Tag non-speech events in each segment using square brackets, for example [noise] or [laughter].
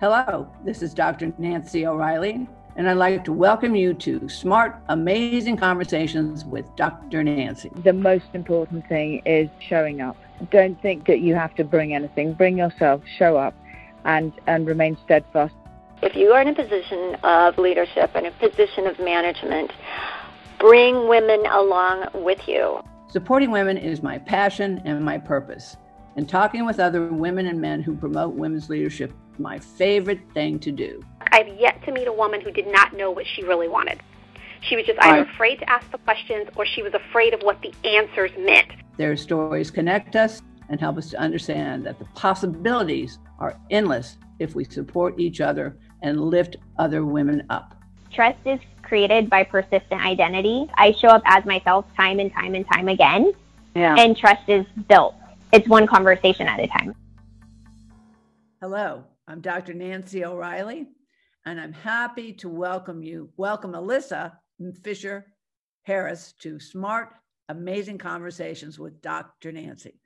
Hello, this is Dr. Nancy O'Reilly, and I'd like to welcome you to Smart, Amazing Conversations with Dr. Nancy. The most important thing is showing up. Don't think that you have to bring anything. Bring yourself, show up, and, and remain steadfast. If you are in a position of leadership and a position of management, bring women along with you. Supporting women is my passion and my purpose. And talking with other women and men who promote women's leadership is my favorite thing to do. I've yet to meet a woman who did not know what she really wanted. She was just either Right. afraid to ask the questions or she was afraid of what the answers meant. Their stories connect us and help us to understand that the possibilities are endless if we support each other and lift other women up. Trust is created by persistent identity. I show up as myself time and time and time again, Yeah. and trust is built. It's one conversation at a time. Hello, I'm Dr. Nancy O'Reilly, and I'm happy to welcome you, welcome Elissa Fisher Harris to Smart, Amazing Conversations with Dr. Nancy.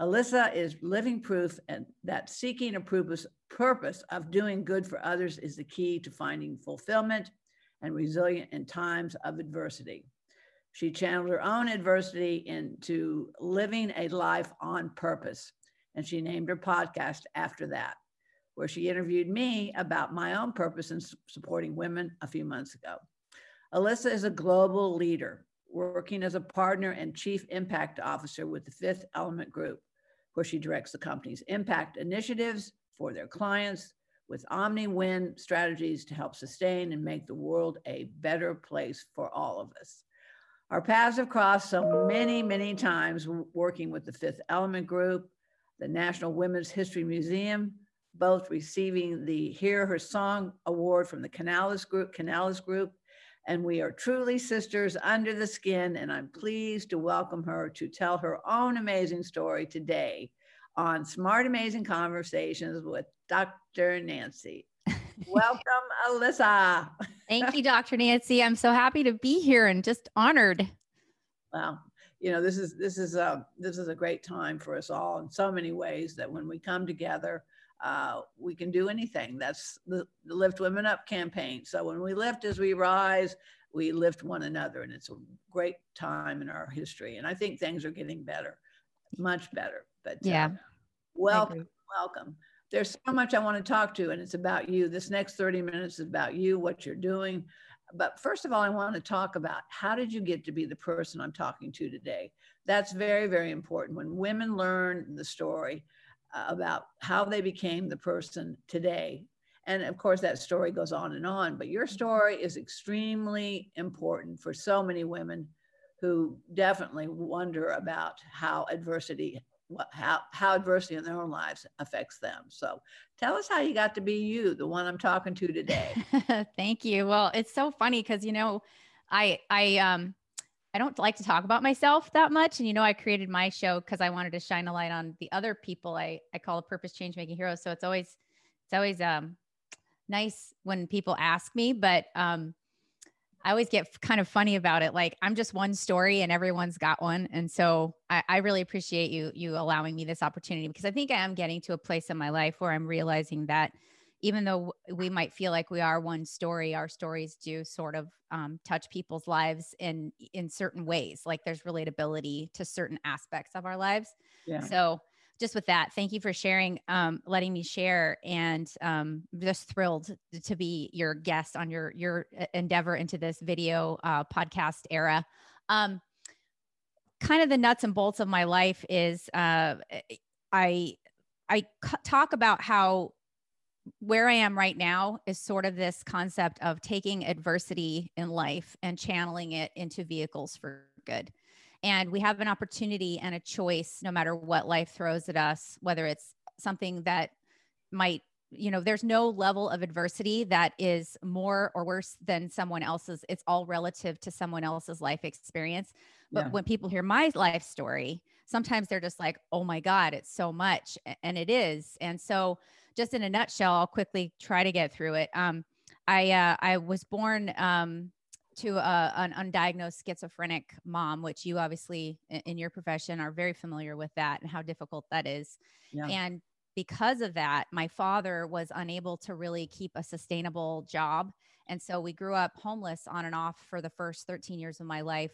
Elissa is living proof that seeking a purpose, purpose of doing good for others is the key to finding fulfillment and resilient in times of adversity. She channeled her own adversity into living a life on purpose and she named her podcast after that, where she interviewed me about my own purpose in supporting women a few months ago. Elissa is a global leader working as a partner and chief impact officer with the Fifth Element Group, where she directs the company's impact initiatives for their clients with Omni Win strategies to help sustain and make the world a better place for all of us. Our paths have crossed so many, many times working with the Fifth Element Group, the National Women's History Museum, both receiving the Hear Her Song Award from the Canalis Group, Canalis Group. And we are truly sisters under the skin. And I'm pleased to welcome her to tell her own amazing story today on Smart Amazing Conversations with Dr. Nancy. [laughs] Welcome, Elissa. Thank you, [laughs] Dr. Nancy. I'm so happy to be here and just honored. Wow. You know, this is this is a this is a great time for us all in so many ways that when we come together, uh, we can do anything. That's the, the Lift Women Up campaign. So when we lift as we rise, we lift one another, and it's a great time in our history. And I think things are getting better, much better. But uh, Yeah. welcome, welcome. There's so much I want to talk to, and it's about you. This next 30 minutes is about you, what you're doing. But first of all, I want to talk about how did you get to be the person I'm talking to today? That's very, very important. When women learn the story uh, about how they became the person today, and of course, that story goes on and on, but your story is extremely important for so many women who definitely wonder about how adversity what, how, how adversity in their own lives affects them. So tell us how you got to be you, the one I'm talking to today. [laughs] Thank you. Well, it's so funny because you know, I I um I don't like to talk about myself that much. And you know, I created my show because I wanted to shine a light on the other people I I call a purpose change making heroes. So it's always it's always um nice when people ask me, but um I always get kind of funny about it. Like I'm just one story and everyone's got one. And so I, I really appreciate you you allowing me this opportunity because I think I am getting to a place in my life where I'm realizing that even though we might feel like we are one story, our stories do sort of um, touch people's lives in in certain ways. Like there's relatability to certain aspects of our lives. Yeah. So just with that, thank you for sharing, um, letting me share, and um, just thrilled to be your guest on your your uh, endeavor into this video uh, podcast era. Um, kind of the nuts and bolts of my life is uh, I talk about how where I am right now is sort of this concept of taking adversity in life and channeling it into vehicles for good. And we have an opportunity and a choice no matter what life throws at us, whether it's something that might, you know, there's no level of adversity that is more or worse than someone else's. It's all relative to someone else's life experience. But Yeah. when people hear my life story, sometimes they're just like, oh my God, it's so much. And it is. And so, just in a nutshell, I'll quickly try to get through it. Um, I uh, I was born um, to a, an undiagnosed schizophrenic mom, which you obviously in your profession are very familiar with that and how difficult that is. Yeah. And because of that, my father was unable to really keep a sustainable job. And so we grew up homeless on and off for the first 13 years of my life,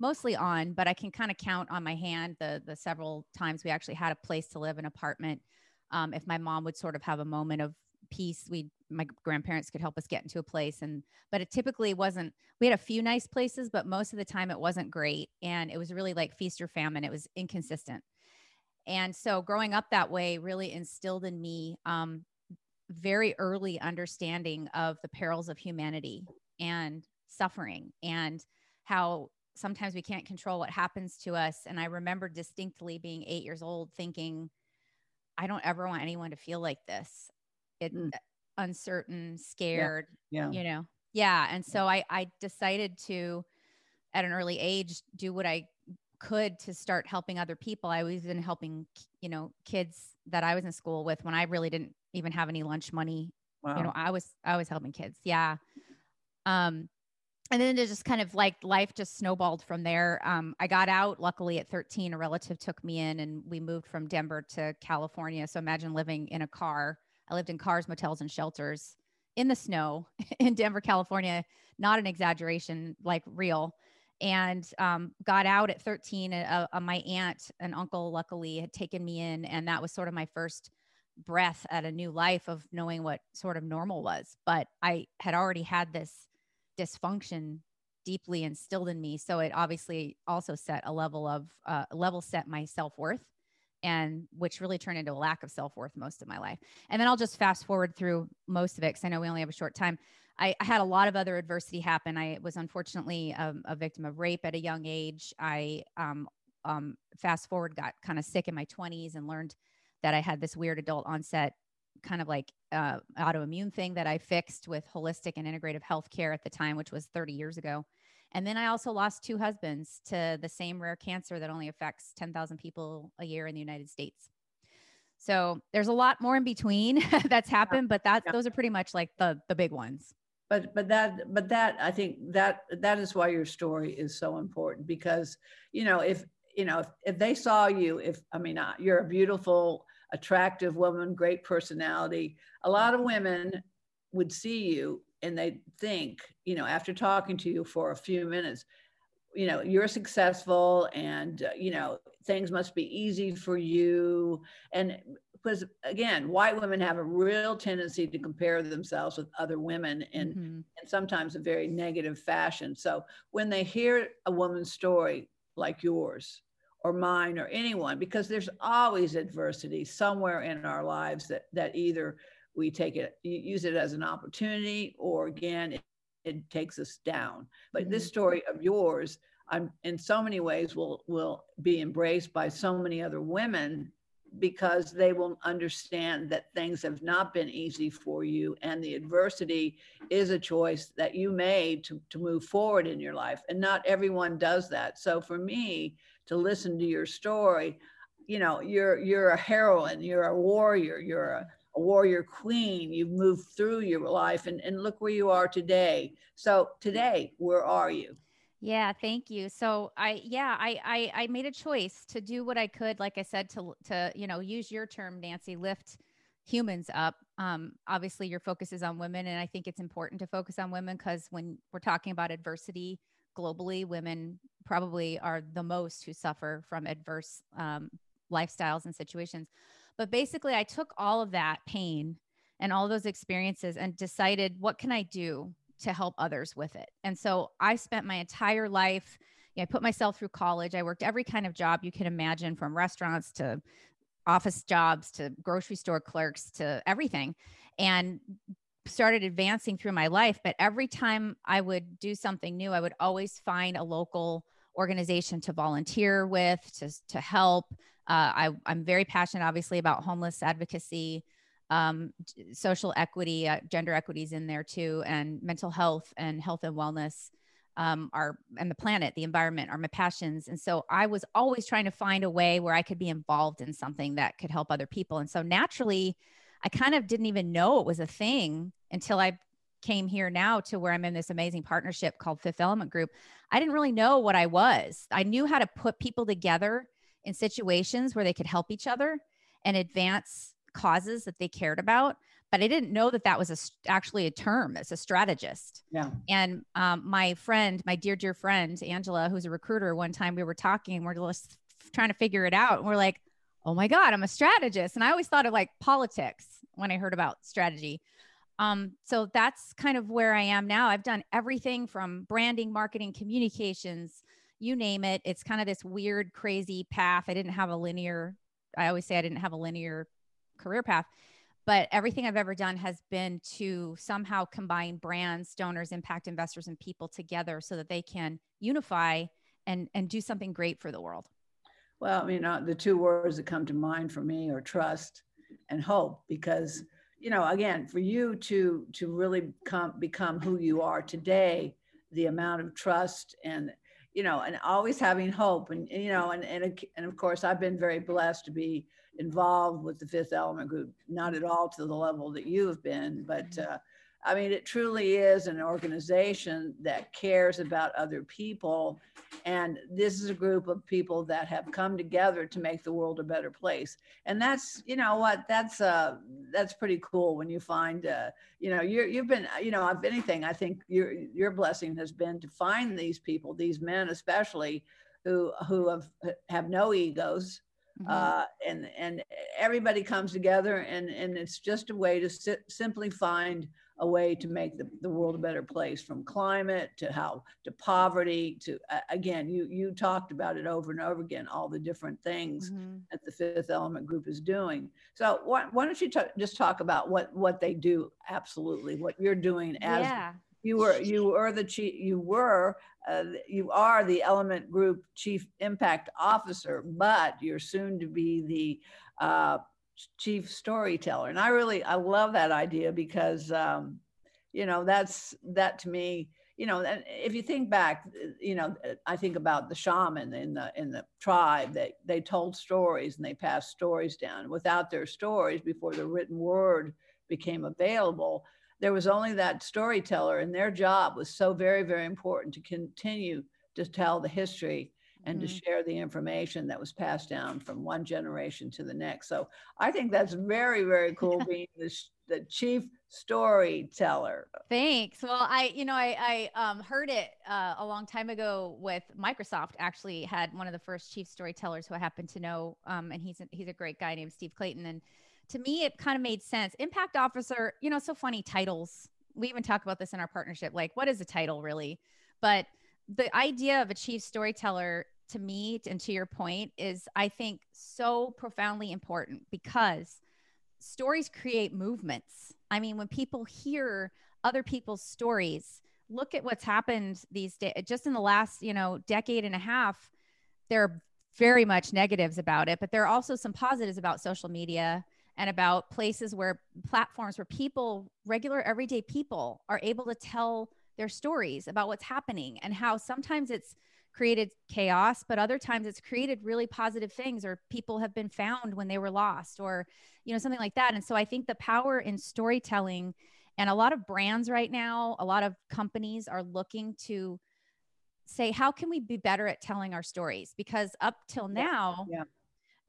mostly on, but I can kind of count on my hand the, the several times we actually had a place to live, an apartment. Um, if my mom would sort of have a moment of peace, we my grandparents could help us get into a place. And but it typically wasn't we had a few nice places but most of the time it wasn't great. And it was really like feast or famine. It was inconsistent. And so growing up that way really instilled in me um, very early understanding of the perils of humanity and suffering and how sometimes we can't control what happens to us. And I remember distinctly being eight years old thinking, I don't ever want anyone to feel like this. It mm. uncertain, scared, yeah. yeah. you know. Yeah. And so I I decided to at an early age do what I could to start helping other people. I was even helping, you know, kids that I was in school with when I really didn't even have any lunch money. Wow. You know, I was I was helping kids. Yeah. Um and then it just kind of like life just snowballed from there. Um, I got out luckily at 13. A relative took me in and we moved from Denver to California. So imagine living in a car. I lived in cars, motels, and shelters in the snow [laughs] in Denver, California. Not an exaggeration, like real and um, got out at 13. Uh, uh, my aunt and uncle, luckily, had taken me in, and that was sort of my first breath at a new life of knowing what sort of normal was. But I had already had this dysfunction deeply instilled in me, so it obviously also set a level of uh, level set my self worth. And which really turned into a lack of self worth most of my life. And then I'll just fast forward through most of it because I know we only have a short time. I, I, had a lot of other adversity happen. I was unfortunately um, a victim of rape at a young age. I um, um, fast forward got kind of sick in my 20s and learned that I had this weird adult onset kind of like uh, autoimmune thing that I fixed with holistic and integrative healthcare at the time, which was 30 years ago. And then I also lost two husbands to the same rare cancer that only affects 10,000 people a year in the United States. So there's a lot more in between [laughs] that's happened, but that yeah. those are pretty much like the the big ones but but that but that i think that that is why your story is so important because you know if you know if, if they saw you if i mean uh, you're a beautiful attractive woman great personality a lot of women would see you and they think you know after talking to you for a few minutes you know you're successful and uh, you know things must be easy for you and because again, white women have a real tendency to compare themselves with other women in, mm-hmm. in sometimes a very negative fashion. So when they hear a woman's story like yours or mine or anyone, because there's always adversity somewhere in our lives that that either we take it use it as an opportunity or again it, it takes us down. But mm-hmm. this story of yours, I'm in so many ways will will be embraced by so many other women because they will understand that things have not been easy for you and the adversity is a choice that you made to, to move forward in your life and not everyone does that so for me to listen to your story you know you're you're a heroine you're a warrior you're a, a warrior queen you've moved through your life and, and look where you are today so today where are you yeah, thank you. So I yeah, I, I I made a choice to do what I could, like I said, to to, you know, use your term, Nancy, lift humans up. Um, obviously your focus is on women, and I think it's important to focus on women because when we're talking about adversity globally, women probably are the most who suffer from adverse um, lifestyles and situations. But basically, I took all of that pain and all those experiences and decided, what can I do to help others with it. And so I spent my entire life, you know, I put myself through college. I worked every kind of job you can imagine from restaurants to office jobs to grocery store clerks to everything and started advancing through my life. But every time I would do something new, I would always find a local organization to volunteer with, to, to help. Uh, I, I'm very passionate, obviously, about homeless advocacy um, social equity, uh, gender equities in there too, and mental health and health and wellness um, are and the planet, the environment are my passions. And so I was always trying to find a way where I could be involved in something that could help other people. And so naturally, I kind of didn't even know it was a thing until I came here now to where I'm in this amazing partnership called Fifth Element Group. I didn't really know what I was. I knew how to put people together in situations where they could help each other and advance causes that they cared about but i didn't know that that was a, actually a term as a strategist Yeah. and um, my friend my dear dear friend angela who's a recruiter one time we were talking and we're just trying to figure it out and we're like oh my god i'm a strategist. And i always thought of like politics when i heard about strategy. Um, so that's kind of where i am now. I've done everything from branding marketing communications you name it. It's kind of this weird crazy path. I didn't have a linear i always say i didn't have a linear career path but everything i've ever done has been to somehow combine brands donors impact investors and people together so that they can unify and and do something great for the world Well, you know, the two words that come to mind for me are trust and hope, because you know, again, for you to to really come become who you are today, the amount of trust and you know, and always having hope, and you know, and and and of course, I've been very blessed to be involved with the Fifth Element Group, not at all to the level that you have been, but. Uh, I mean, it truly is an organization that cares about other people. And this is a group of people that have come together to make the world a better place. And that's, you know what, that's uh that's pretty cool when you find uh, you know, you're you've been, you know, if anything, I think your your blessing has been to find these people, these men especially, who who have have no egos. Mhm. Uh, and and everybody comes together and and it's just a way to si- simply find a way to make the, the world a better place from climate to how to poverty to uh, again you you talked about it over and over again all the different things Mhm. that the fifth element group is doing so why, why don't you ta- just talk about what what they do absolutely what you're doing as yeah you were you were the chief you were uh, you are the element group chief impact officer but you're soon to be the uh, chief storyteller. And i really i love that idea because um, you know that's that to me you know and if you think back you know i think about the shaman in the in the tribe that they told stories and they passed stories down. Without their stories before the written word became available there was only that storyteller and their job was so very very important to continue to tell the history and to Mhm. share the information that was passed down from one generation to the next so i think that's very very [laughs] cool being the, sh- the chief storyteller Thanks. Well, I, you know, I, I um, heard it uh, a long time ago with Microsoft. Actually, had one of the first chief storytellers who I happen to know, um, and he's a, he's a great guy named Steve Clayton. And to me, it kind of made sense. Impact officer, you know, so funny titles. We even talk about this in our partnership. Like, what is a title really? But the idea of a chief storyteller to me, and to your point, is I think so profoundly important because stories create movements. I mean, when people hear other people's stories, look at what's happened these days, just in the last, you know, decade and a half, there are very much negatives about it, but there are also some positives about social media and about places where platforms where people, regular everyday people, are able to tell their stories about what's happening and how sometimes it's created chaos, but other times it's created really positive things or people have been found when they were lost or, you know, something like that. And so I think the power in storytelling and a lot of brands right now, a lot of companies are looking to say, how can we be better at telling our stories? Because up till now, yeah.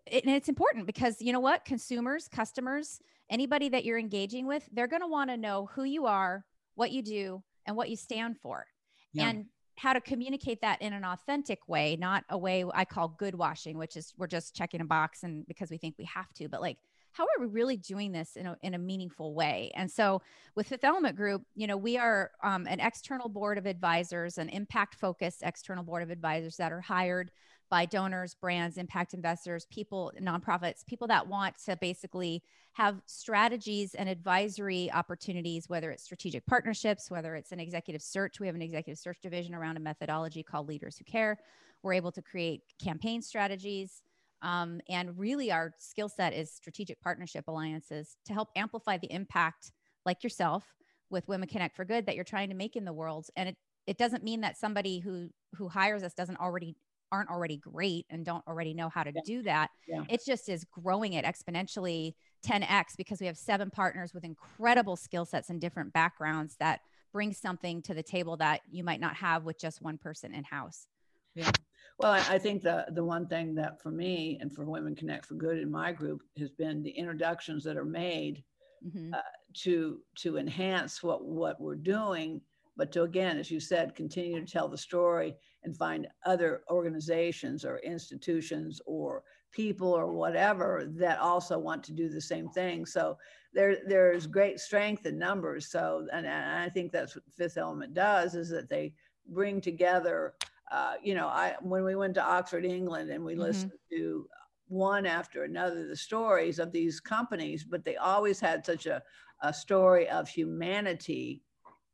it, and it's important because you know what? Consumers, customers, anybody that you're engaging with, they're going to want to know who you are, what you do, and what you stand for. Yeah. And how to communicate that in an authentic way, not a way I call good washing, which is we're just checking a box and because we think we have to, but like, how are we really doing this in a, in a meaningful way? And so with Fifth Element Group, you know, we are um, an external board of advisors, an impact focused external board of advisors that are hired by donors, brands, impact investors, people, nonprofits, people that want to basically have strategies and advisory opportunities, whether it's strategic partnerships, whether it's an executive search. We have an executive search division around a methodology called Leaders Who Care. We're able to create campaign strategies. Um, and really, our skill set is strategic partnership alliances to help amplify the impact, like yourself, with Women Connect for Good that you're trying to make in the world. And it, it doesn't mean that somebody who who hires us doesn't already aren't already great and don't already know how to Yeah. do that. Yeah. It just is growing it exponentially 10x because we have seven partners with incredible skill sets and different backgrounds that bring something to the table that you might not have with just one person in house. Yeah. Well, I, I think the the one thing that for me and for Women Connect for Good in my group has been the introductions that are made Mhm. uh, to to enhance what what we're doing, but to again, as you said, continue to tell the story and find other organizations or institutions or people or whatever that also want to do the same thing. So there there's great strength in numbers. So and, and I think that's what Fifth Element does is that they bring together. Uh, you know, I when we went to Oxford, England, and we Mhm. listened to one after another the stories of these companies, but they always had such a, a story of humanity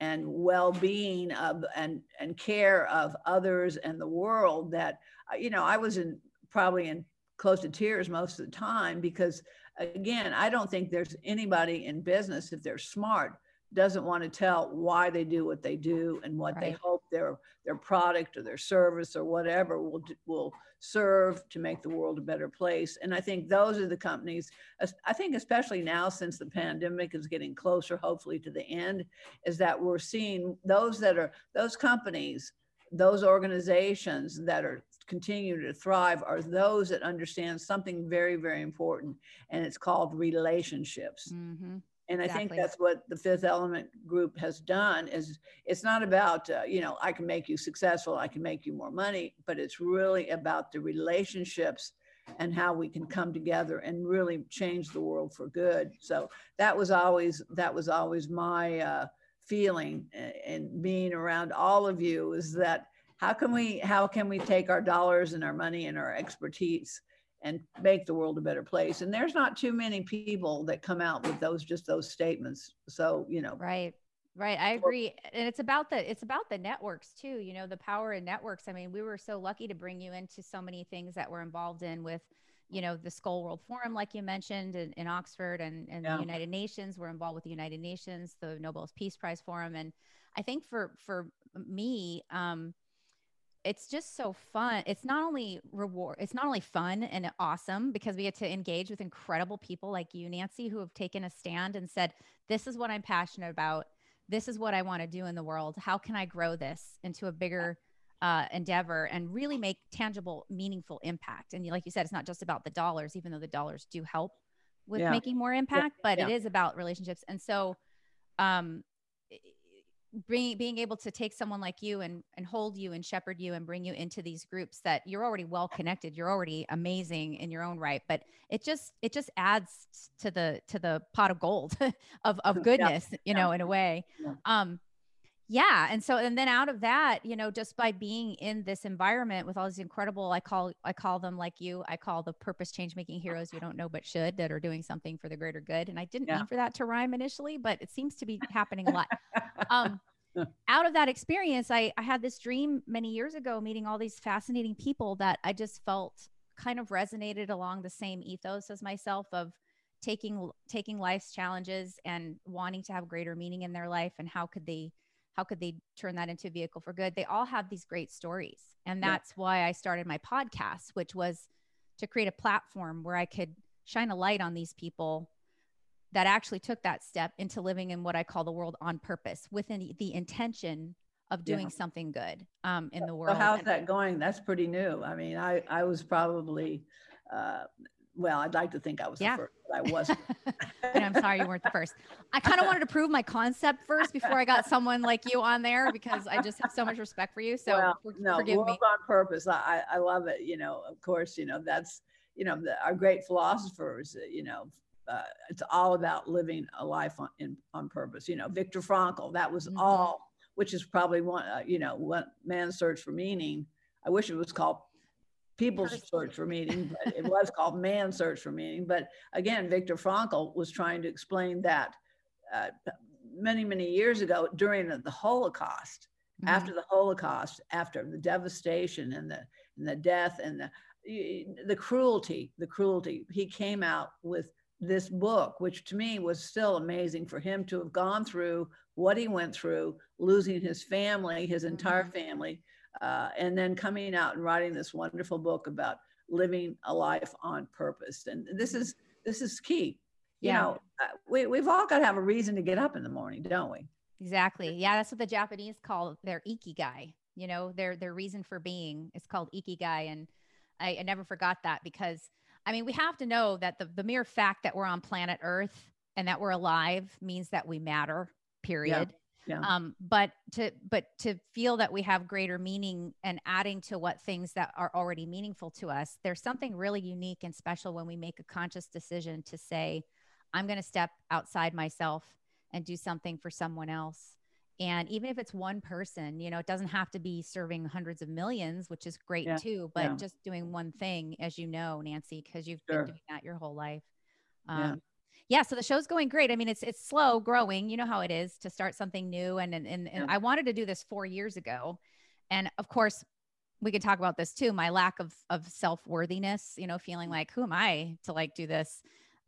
and well-being of and and care of others and the world that uh, you know I was in probably in close to tears most of the time because again I don't think there's anybody in business if they're smart doesn't want to tell why they do what they do and what they hope their their product or their service or whatever will will serve to make the world a better place. And i think those are the companies i think especially now since the pandemic is getting closer hopefully to the end is that we're seeing those that are those companies those organizations that are continue to thrive are those that understand something very very important and it's called relationships. Mhm. And I think that's what the Fifth Element group has done. Is it's not about uh, you know I can make you successful, I can make you more money, but it's really about the relationships and how we can come together and really change the world for good. So that was always that was always my uh, feeling and being around all of you is that how can we how can we take our dollars and our money and our expertise and make the world a better place. And there's not too many people that come out with those just those statements. So, you know, Right. Right. I agree. And it's about the it's about the networks too, you know, the power in networks. I mean, we were so lucky to bring you into so many things that we're involved in with, you know, the Skoll World Forum, like you mentioned in, in Oxford and, and Yeah. the United Nations. We're involved with the United Nations, the Nobel Peace Prize Forum. And I think for for me, um, it's just so fun. It's not only reward, it's not only fun and awesome because we get to engage with incredible people like you, Nancy, who have taken a stand and said, This is what I'm passionate about. This is what I want to do in the world. How can I grow this into a bigger uh, endeavor and really make tangible, meaningful impact? And like you said, it's not just about the dollars, even though the dollars do help with Yeah. making more impact, but it yeah. is about relationships. And so, um, being being able to take someone like you and and hold you and shepherd you and bring you into these groups that you're already well connected you're already amazing in your own right but it just it just adds to the to the pot of gold [laughs] of of [laughs] Yeah, goodness you yeah. know in a way Yeah. um yeah and so and then out of that you know just by being in this environment with all these incredible i call i call them like you i call the purpose change making heroes you don't know but should that are doing something for the greater good and i didn't Yeah. mean for that to rhyme initially but it seems to be happening a lot [laughs] um out of that experience I, I had this dream many years ago meeting all these fascinating people that i just felt kind of resonated along the same ethos as myself of taking taking life's challenges and wanting to have greater meaning in their life and how could they how could they turn that into a vehicle for good they all have these great stories and Yeah. that's why i started my podcast which was to create a platform where i could shine a light on these people that actually took that step into living in what I call the world on purpose, within the intention of Yeah. doing something good um, in the world. so how's that going? That's pretty new. I mean, I, I was probably, uh, well, I'd like to think I was Yeah. the first, but I wasn't. [laughs] and I'm sorry you weren't the first. I kind of wanted to prove my concept first before I got someone like you on there because I just have so much respect for you. So well, for- no, forgive me. on purpose. I, I love it. You know, of course, you know, that's, you know, the, our great philosophers, uh, you know, uh, it's all about living a life on, in, on purpose. You know, Viktor Frankl, that was Mhm. all, which is probably one, uh, you know, what man's search for meaning. I wish it was called people's Person. search for meaning, but it was called man's search for meaning. But again, Viktor Frankl was trying to explain that uh, many, many years ago during the Holocaust Mhm. after the Holocaust, after the devastation and the and the death and the the cruelty, the cruelty, he came out with this book, which to me was still amazing for him to have gone through what he went through, losing his family, his entire Mhm. family, uh, and then coming out and writing this wonderful book about living a life on purpose. And this is this is key. You Yeah. know, uh, we we've all got to have a reason to get up in the morning, don't we? Exactly. Yeah, that's what the Japanese call their ikigai. you know, their their reason for being. It's called ikigai, and I, I never forgot that because I mean, we have to know that the the mere fact that we're on planet Earth and that we're alive means that we matter. Period. Yeah. Um, but to but to feel that we have greater meaning and adding to what things that are already meaningful to us, there's something really unique and special when we make a conscious decision to say, I'm going to step outside myself and do something for someone else. And even if it's one person, you know, it doesn't have to be serving hundreds of millions, which is great Yeah, too, but yeah. just doing one thing, as you know, Nancy, because you've Sure. been doing that your whole life. Yeah. Um, yeah. So the show's going great. I mean, it's it's slow growing. You know how it is to start something new. And and and, and Yeah. I wanted to do this four years ago, and of course, we could talk about this too. My lack of of self worthiness. You know, feeling like who am I to like do this?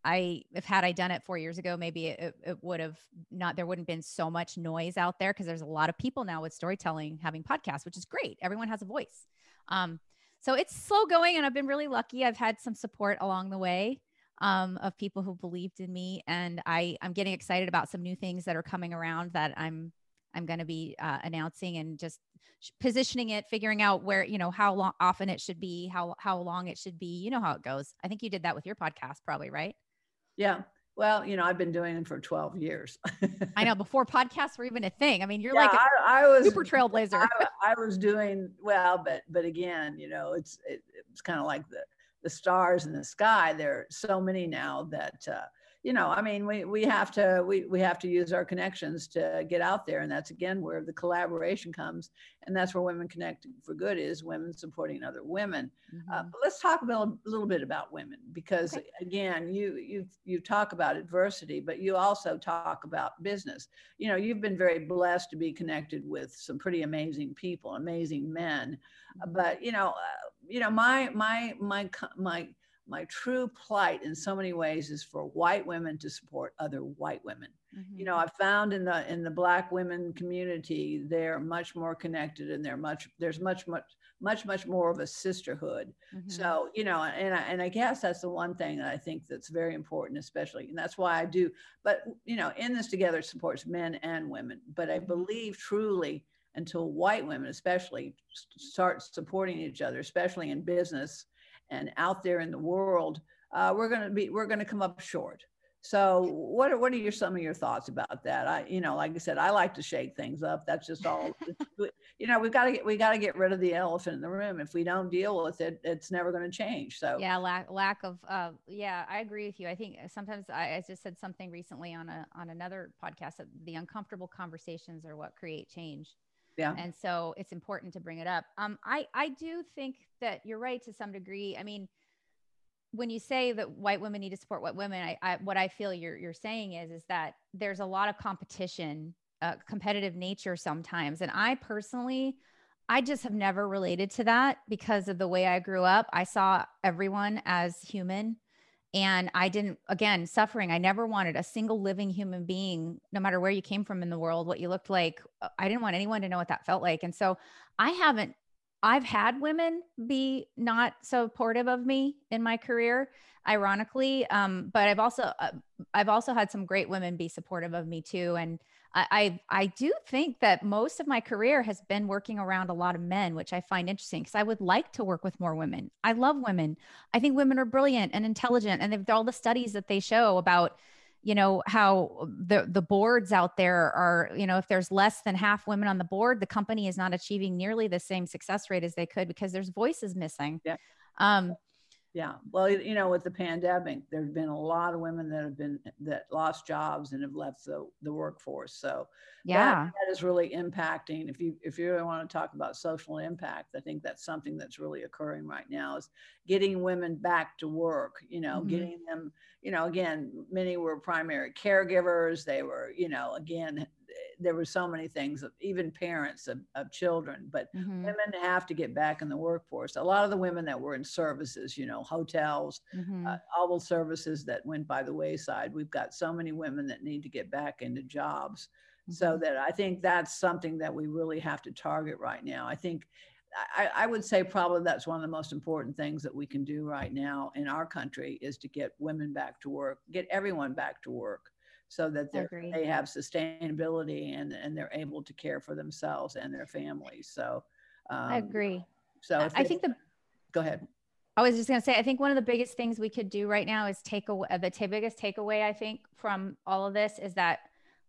I if had I done it four years ago, maybe it, it would have not. There wouldn't been so much noise out there because there's a lot of people now with storytelling having podcasts, which is great. Everyone has a voice. Um, so it's slow going, and I've been really lucky. I've had some support along the way um, of people who believed in me, and I I'm getting excited about some new things that are coming around that I'm I'm going to be uh, announcing and just positioning it, figuring out where you know how long often it should be, how how long it should be. You know how it goes. I think you did that with your podcast, probably, right? Yeah. Well, you know, I've been doing it for 12 years. [laughs] I know before podcasts were even a thing. I mean, you're Yeah, like a I, I was super trailblazer. I, I was doing well, but but again, you know, it's it, it's kind of like the the stars in the sky. There are so many now that uh, you know. I mean, we we have to we we have to use our connections to get out there, and that's again where the collaboration comes, and that's where Women Connected for Good is women supporting other women. Uh, Mhm. but let's talk about a little bit about women because Okay. again, you you you talk about adversity, but you also talk about business. You know, you've been very blessed to be connected with some pretty amazing people, amazing men. Uh, Mhm. But you know, uh, you know, my my my my my true plight in so many ways is for white women to support other white women you know Mhm. i found in the in the black women community they're much more connected and they're much there's much much much much more of a sisterhood Mhm. so you know and I, and I guess that's the one thing that i think that's very important especially and that's why i do but you know in this together supports men and women but i believe truly until white women especially start supporting each other especially in business and out there in the world uh, we're going to be we're going to come up short so what are, what are your some of your thoughts about that? I you know like I said I like to shake things up. That's just all. [laughs] you know we've got to get we got to get rid of the elephant in the room. If we don't deal with it, it's never going to change. So yeah lack lack of uh yeah i agree with you i think sometimes I, I just said something recently on a on another podcast that the uncomfortable conversations are what create change yeah. And so it's important to bring it up. Um i i do think that you're right to some degree. I mean when you say that white women need to support white women i, I what i feel you're you're saying is is that there's a lot of competition uh, competitive nature sometimes. And i personally I just have never related to that because of the way I grew up. I saw everyone as human and I didn't, again, suffering. I never wanted a single living human being, no matter where you came from in the world, what you looked like. uh, I didn't want anyone to know what that felt like. And so I haven't, I've had women be not supportive of me in my career, ironically. Um, but I've also, uh, I've also had some great women be supportive of me too. And I, I I do think that most of my career has been working around a lot of men, which I find interesting because I would like to work with more women. I love women. I think women are brilliant and intelligent, and they've all the studies that they show about, you know, how the the boards out there are, you know, if there's less than half women on the board, the company is not achieving nearly the same success rate as they could because there's voices missing. Yeah. Um, yeah. Well, you know, with the pandemic, there's been a lot of women that have been that lost jobs and have left the the workforce. So that- yeah. that is really impacting if you if you really want to talk about social impact i think that's something that's really occurring right now is getting women back to work you know Mhm. getting them you know again many were primary caregivers they were you know again there were so many things of even parents of, of children but Mhm, women have to get back in the workforce a lot of the women that were in services you know hotels mhm. uh, all the services that went by the wayside. We've got so many women that need to get back into jobs. So Mhm. that I think that's something that we really have to target right now. I think I, I would say probably that's one of the most important things that we can do right now in our country is to get women back to work, get everyone back to work so that they're, they have sustainability and, and they're able to care for themselves and their families. So I Um, agree. So I they- think the go ahead. I was just gonna say, I think one of the biggest things we could do right now is take away the ta- biggest takeaway. I think from all of this is that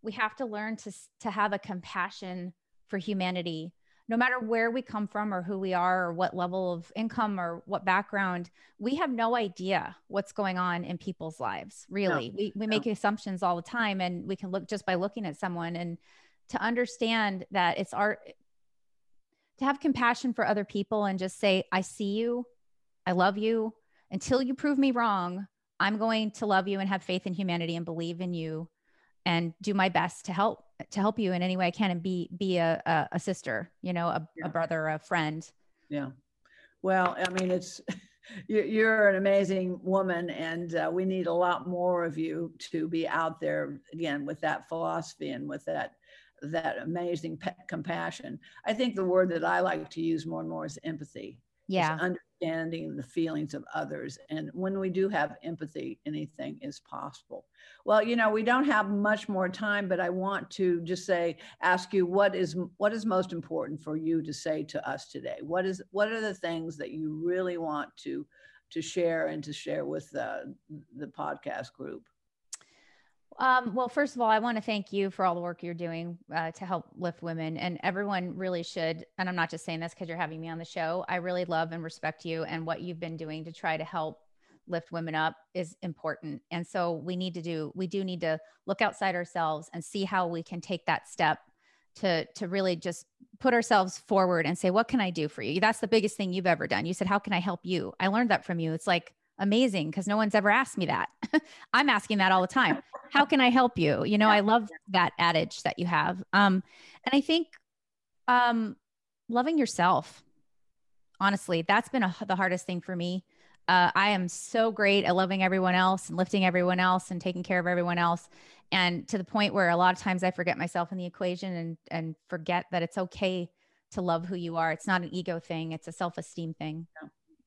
we have to learn to to have a compassion for humanity, no matter where we come from or who we are or what level of income or what background. We have no idea what's going on in people's lives. Really, we we no. make assumptions all the time, and we can look just by looking at someone and to understand that it's our to have compassion for other people and just say, I see you. I love you. Until you prove me wrong, I'm going to love you and have faith in humanity and believe in you and do my best to help to help you in any way I can and be be a a, a sister, you know, a, Yeah. a brother, a friend. Yeah. Well, I mean, it's [laughs] you- you're an amazing woman, and uh, we need a lot more of you to be out there again with that philosophy and with that that amazing compassion. I think the word that I like to use more and more is empathy. is Yeah. Understanding the feelings of others. And when we do have empathy, anything is possible. Well, you know, we don't have much more time, but I want to just say, ask you what is what is most important for you to say to us today? What is what are the things that you really want to to share and to share with uh, the podcast group? Um, well, first of all, I want to thank you for all the work you're doing uh, to help lift women, and everyone really should. And I'm not just saying this because you're having me on the show. I really love and respect you, and what you've been doing to try to help lift women up is important. And so we need to do. We do need to look outside ourselves and see how we can take that step to to really just put ourselves forward and say, "What can I do for you?" That's the biggest thing you've ever done. You said, "How can I help you?" I learned that from you. It's like amazing because no one's ever asked me that. [laughs] I'm asking that all the time how can I help you? You know, I love that adage that you have. Um, and I think um, loving yourself, honestly, that's been a, the hardest thing for me. Uh, I am so great at loving everyone else and lifting everyone else and taking care of everyone else. And to the point where a lot of times I forget myself in the equation and, and forget that it's okay to love who you are. It's not an ego thing, it's a self esteem thing.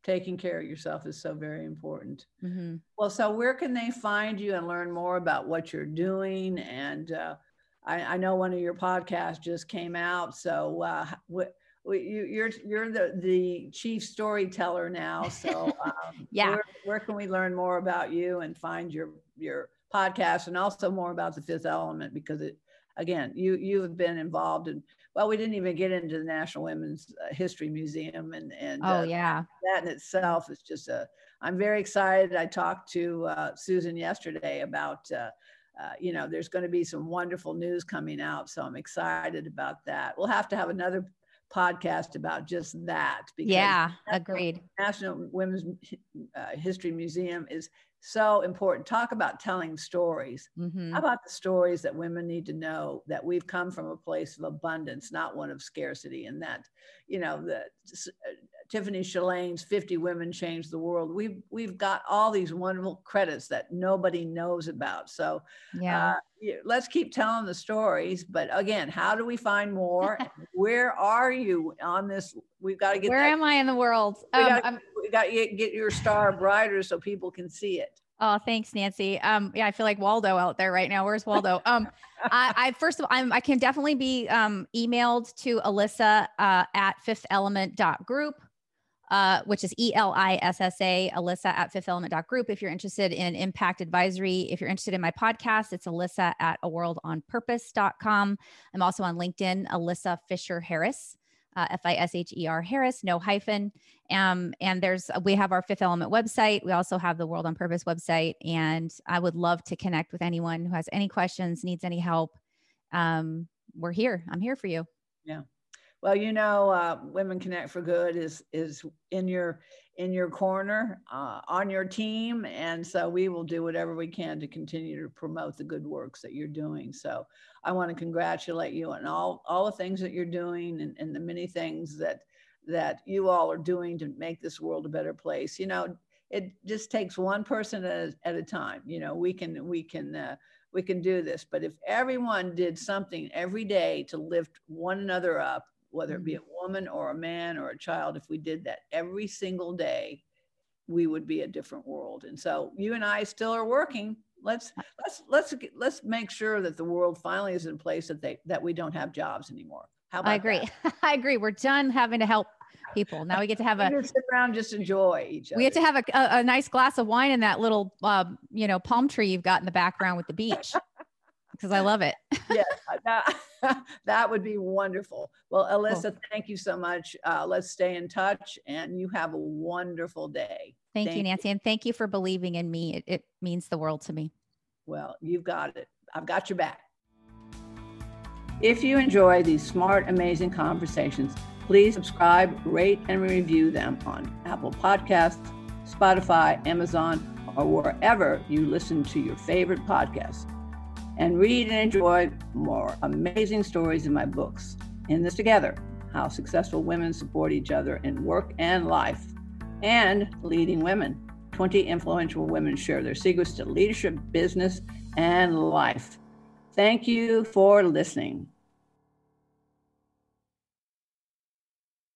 Taking care of yourself is so very important. hmm Well, so where can they find you and learn more about what you're doing? And uh, I, I know one of your podcasts just came out, so uh, you, you're you're the the chief storyteller now. [laughs] So um, Yeah. where, where can we learn more about you and find your your podcast and also more about the Fifth Element because it again you you have been involved in well we didn't even get into the National Women's uh, History Museum and and Oh, uh, yeah. that in itself is just a i'm very excited i talked to uh, susan yesterday about uh, uh, you know there's going to be some wonderful news coming out so i'm excited about that we'll have to have another podcast about just that Because Yeah. Agreed. national women's uh, history museum is so important. Talk about telling stories. Hmm how about the stories that women need to know that we've come from a place of abundance, not one of scarcity, and that, you know, the Tiffany Shlain's 50 Women Changed the World. We've we've got all these wonderful credits that nobody knows about. So Yeah. uh, let's keep telling the stories. But again, how do we find more? [laughs] Where are you on this? We've got to get Where that. am I in the world? we Um, we got to get, your star brighter so people can see it. Oh, thanks, Nancy. Um, yeah, I feel like Waldo out there right now. Where's Waldo? [laughs] Um, I, I first of all, I'm, I can definitely be um, emailed to Elissa uh, at fifthelement.group, uh, which is E L I S S A, Elissa at fifthelement.group. If you're interested in impact advisory, if you're interested in my podcast, it's Elissa at a world on purpose.com. I'm also on LinkedIn, Elissa Fisher Harris. Uh, F I S H E R Harris, no hyphen. Um, and there's we have our Fifth Element website. We also have the World on Purpose website, and I would love to connect with anyone who has any questions, needs any help. Um, we're here. I'm here for you. Well, you know, uh, Women Connect for Good is is in your in your corner, uh, on your team, and so we will do whatever we can to continue to promote the good works that you're doing. So I want to congratulate you on all all the things that you're doing and, and the many things that that you all are doing to make this world a better place. You know, it just takes one person at a, at a time. You know, we can we can. Uh, we can do this, but if everyone did something every day to lift one another up, whether it be a woman or a man or a child, if we did that every single day, we would be a different world. And so you and I still are working. Let's let's let's let's make sure that the world finally is in place that they that we don't have jobs anymore. How about I agree. [laughs] I agree. We're done having to help people. Now we get to have a can sit around, just enjoy each other. we get to have a, a, a nice glass of wine in that little um, you know palm tree you've got in the background with the beach [laughs] because I love it. yes, that, [laughs] [laughs] that would be wonderful. Well, Elissa, thank you so much. Uh, let's stay in touch and you have a wonderful day. Thank, Thank you, you. Nancy, and thank you for believing in me. It, it means the world to me. Well, you've got it. I've got your back. If you enjoy these smart, amazing conversations, please subscribe, rate, and review them on Apple Podcasts, Spotify, Amazon, or wherever you listen to your favorite podcasts. And read and enjoy more amazing stories in my books. In This Together How Successful Women Support Each Other in Work and Life, and Leading Women 20 Influential Women Share Their Secrets to Leadership, Business, and Life. Thank you for listening.